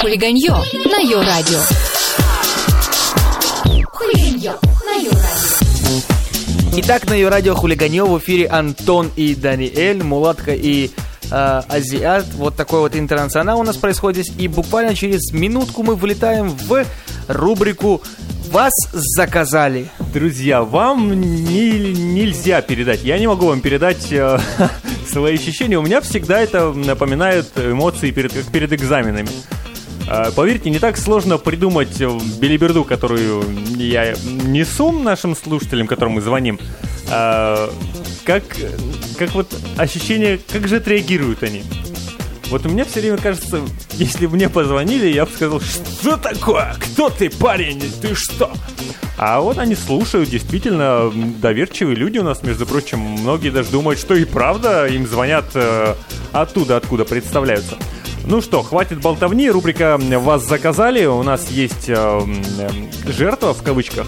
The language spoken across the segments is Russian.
Хулиганье на Йо-Радио. Хулиганье на Йо-Радио. Итак, на ее радио Хулиганье в эфире Антон и Даниэль, Мулатка и э, Азиат. Вот такой вот интернационал у нас происходит. И буквально через минутку мы вылетаем в рубрику «Вас заказали». Друзья, вам не- нельзя передать. Я не могу вам передать э, свои ощущения. У меня всегда это напоминает эмоции перед, как перед экзаменами. Э, Поверьте, не так сложно придумать э, белиберду, которую я несу нашим слушателям, которым мы звоним. Э, Как, как вот ощущение, как же отреагируют они. Вот у меня все время кажется, если бы мне позвонили, я бы сказал, что такое? Кто ты, парень? Ты что? А вот они слушают, действительно, доверчивые люди у нас, между прочим. Многие даже думают, что и правда им звонят э, оттуда, откуда представляются. Ну что, хватит болтовни, рубрика «Вас заказали». У нас есть э, э, жертва, в кавычках.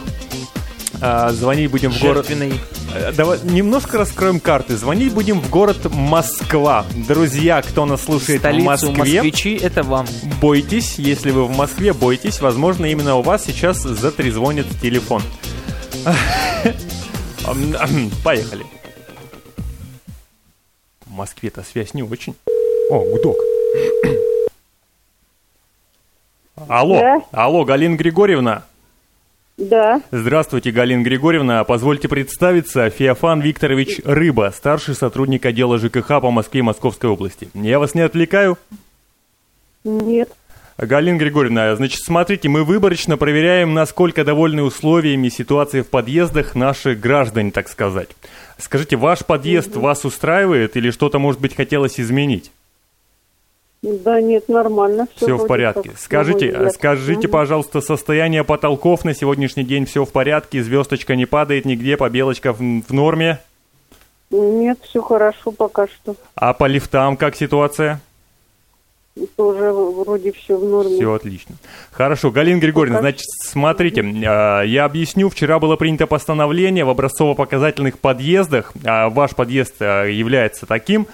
А, звонить будем в город... Жертвенный. Э, Давай немножко раскроем карты. Звонить будем в город Москва. Друзья, кто нас слушает в Столицу Москве, москвичи, это вам. бойтесь. Если вы в Москве, бойтесь. Возможно, именно у вас сейчас затрезвонит телефон. Поехали. В Москве-то связь не очень. О, гудок. Алло, Да. алло, Галина Григорьевна. Да, Здравствуйте, Галина Григорьевна. Позвольте представиться, Феофан Викторович Рыба, старший сотрудник отдела ЖКХ по Москве и Московской области. Я вас не отвлекаю? нет. Галина Григорьевна, значит, смотрите, мы выборочно проверяем, насколько довольны условиями ситуации в подъездах наши граждане, так сказать. Скажите, ваш подъезд вас устраивает или что-то, может быть, хотелось изменить? Да нет, нормально. Все, Все в порядке. Скажите, скажите, пожалуйста, состояние потолков на сегодняшний день все в порядке, звездочка не падает нигде, побелочка в, в норме? Нет, все хорошо пока что. А по лифтам как ситуация? Тоже вроде все в норме. Все отлично. Хорошо, Галина Григорьевна, Пока значит, смотрите, э, я объясню. Вчера было принято постановление в образцово-показательных подъездах, а ваш подъезд э, является таким,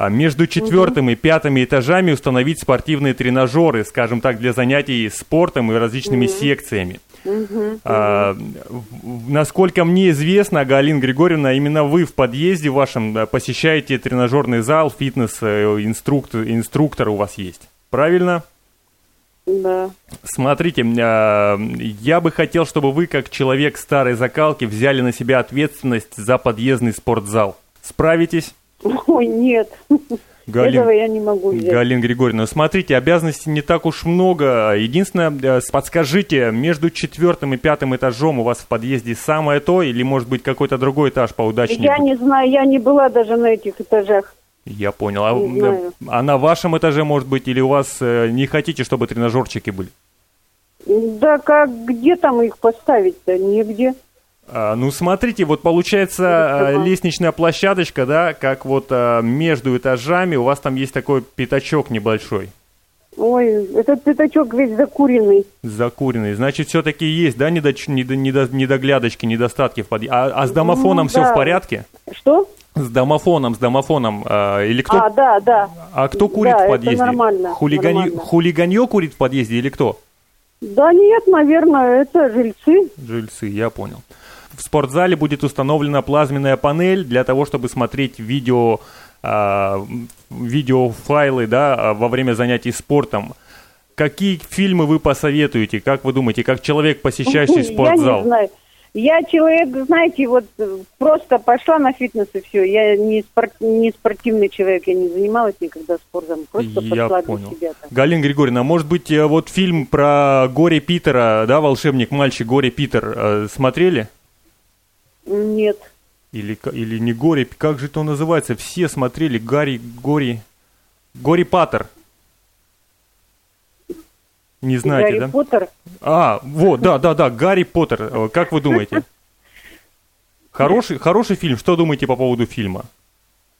а, между четвертым и пятыми этажами установить спортивные тренажеры, скажем так, для занятий спортом и различными секциями. А, в- в- насколько мне известно, Галина Григорьевна, именно вы в подъезде вашем посещаете тренажерный зал, фитнес, э, инструктор, инструктор у вас есть. Правильно? Да. Смотрите, а, я бы хотел, чтобы вы, как человек старой закалки, взяли на себя ответственность за подъездный спортзал. Справитесь? Ой, нет. Галин- Этого я не могу взять. Галина Григорьевна, ну, смотрите, обязанностей не так уж много. Единственное, э, подскажите, между четвертым и пятым этажом у вас в подъезде самое то, или может быть какой-то другой этаж поудачнее? Я не знаю, я не была даже на этих этажах. Я понял. А, знаю. а на вашем этаже, может быть, или у вас э, не хотите, чтобы тренажерчики были? Да как, где там их поставить-то? Нигде. А, ну, смотрите, вот получается Ага. лестничная площадочка, да, как вот э, между этажами у вас там есть такой пятачок небольшой, Ой, этот пятачок весь закуренный. закуренный. Значит, все-таки есть, да, недоч- недо- недо- недоглядочки, недостатки в подъезде. А, а с домофоном Ну, все да. в порядке? Что? С домофоном, с домофоном. или кто? А, да, да. А кто курит да, в это подъезде? нормально, Хулигани- нормально. Хулиганье курит в подъезде или кто? Да нет, наверное, это жильцы. Жильцы, я понял. В спортзале будет установлена плазменная панель для того, чтобы смотреть видео, а, видеофайлы да, а, во время занятий спортом. Какие фильмы вы посоветуете? Как вы думаете, как человек, посещающий Я спортзал? не знаю. Я человек, знаете, вот э, просто пошла на фитнес и все. Я не, спор- не спортивный человек, я не занималась никогда спортом. Просто Я пошла понял. для себя. Галина Григорьевна, может быть, э, вот фильм про горе Питера, да, волшебник, мальчик, горе Питер, э, смотрели? Нет. Или, или не горе, как же это он называется? Все смотрели, Гарри, Гори, Гори Паттер. Не знаете, Гарри да? Поттер. А, вот, да, да, да, Гарри Поттер. Э, Как вы думаете? Хороший, хороший фильм. Что думаете по поводу фильма?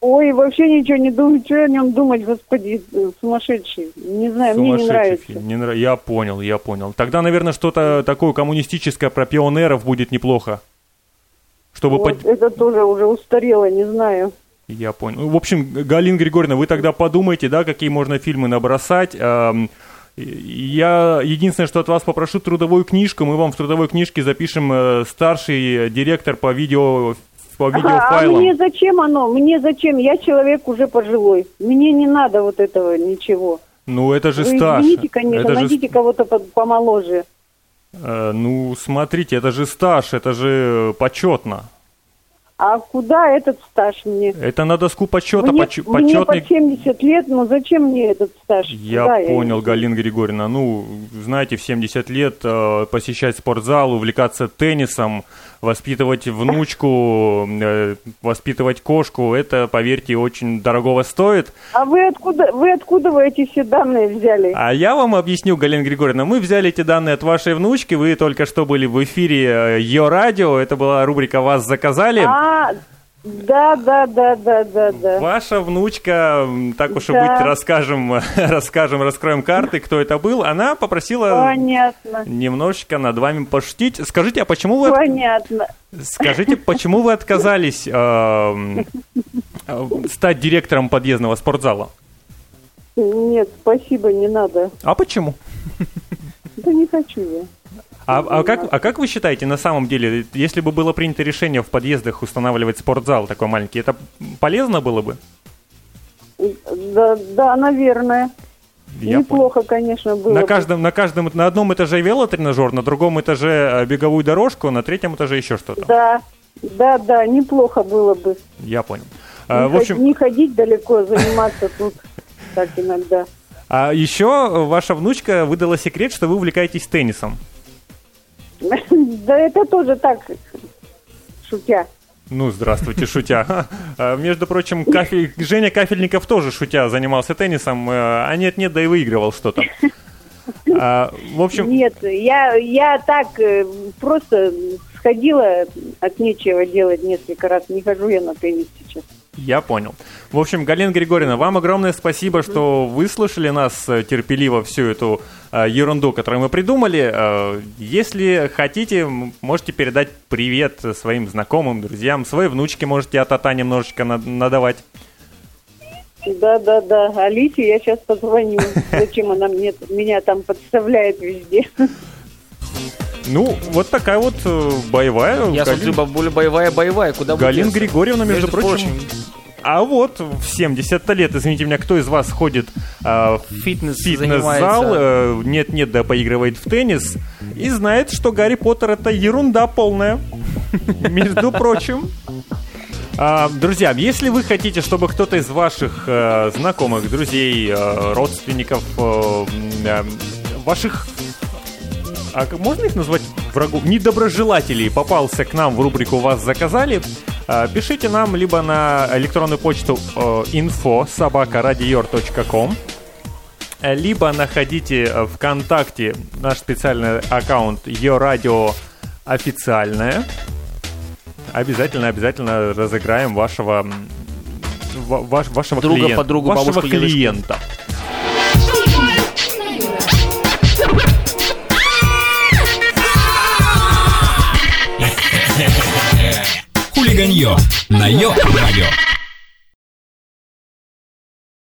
Ой, вообще ничего не думаю. Что о нем думать, господи, э, сумасшедший. Не знаю, мне не Сумасшедший нравится. фильм. Не нра- Я понял, я понял. Тогда, наверное, что-то такое коммунистическое про пионеров будет неплохо. Чтобы Вот, под- Это тоже уже устарело, не знаю. Я понял. В общем, Галина Григорьевна, вы тогда подумайте, да, какие можно фильмы набросать. Эм, Я единственное, что от вас попрошу трудовую книжку, мы вам в трудовой книжке запишем э, старший директор по видео по А, а видеофайлам. мне зачем оно? Мне зачем? Я человек уже пожилой. Мне не надо вот этого ничего. Ну это же Вы стаж. извините, конечно, это же найдите кого-то по- помоложе. Э, ну, смотрите, это же стаж, это же почетно. А куда этот стаж мне? Это на доску почета, мне, поч- мне почетный... под 70 лет, но зачем мне этот стаж? Я Куда понял, Галина Григорьевна. Ну, знаете, в 70 лет э, посещать спортзал, увлекаться теннисом, воспитывать внучку, э, воспитывать кошку, это, поверьте, очень дорогого стоит. А вы откуда, вы откуда вы эти все данные взяли? А я вам объясню, Галина Григорьевна, мы взяли эти данные от вашей внучки, вы только что были в эфире э, ее радио, это была рубрика «Вас заказали». А, да, да, да, да, да, да. Ваша внучка, так уж и Да. быть, расскажем, расскажем, раскроем карты, кто это был. Она попросила Понятно, немножечко над вами пошутить. Скажите, а почему вы, понятно. скажите, почему вы отказались эм, э, стать директором подъездного спортзала? Нет, спасибо, не надо. А почему? Да не хочу я. А, а как, а как вы считаете, на самом деле, если бы было принято решение в подъездах устанавливать спортзал такой маленький, это полезно было бы? Да, да, наверное. Я Неплохо, конечно, было. На бы. каждом, на каждом, на одном этаже велотренажер, на другом этаже э, беговую дорожку, на третьем этаже еще что-то. Да, да, да, неплохо было бы. Я понял. А, не, в общем, не ходить далеко, заниматься тут так иногда. а еще ваша внучка выдала секрет, что вы увлекаетесь теннисом. Да это тоже так, шутя. Ну, здравствуйте, шутя. А, Между прочим, Кафель- Женя Кафельников тоже, шутя, занимался теннисом, э, а нет-нет, да и выигрывал что-то. А, В общем, Нет, я, я так э, просто сходила от нечего делать несколько раз. Не хожу я на теннис сейчас. Я понял. В общем, Галина Григорьевна, вам огромное спасибо, что выслушали нас э, терпеливо всю эту ерунду, которую мы придумали. Э, если хотите, можете передать привет своим знакомым, друзьям, своей внучке можете от ата немножечко на- надавать. Да, да, да. Алисе я сейчас позвоню. Зачем она мне, меня там подставляет везде? Ну, вот такая вот э, боевая. Я Галин- смотрю, бабуля боевая-боевая, куда бы Галина? Григорьевна, между, прочим. А вот в 70 лет, извините меня, кто из вас ходит а, в Фитнес фитнес-зал, э, нет-нет, да поигрывает в теннис и знает, что Гарри Поттер это ерунда полная. Между прочим. А, друзья, если вы хотите, чтобы кто-то из ваших э, знакомых, друзей, э, родственников, э, э, ваших а можно их назвать врагов? Недоброжелателей попался к нам в рубрику «Вас заказали». А, Пишите нам либо на электронную почту э, info либо находите ВКонтакте наш специальный аккаунт Ее Радио официальное. Обязательно, обязательно разыграем вашего ваш- вашего Друга, клиента, подругу, вашего бабушку, дедушку. Хулиганье на Йо-Радио.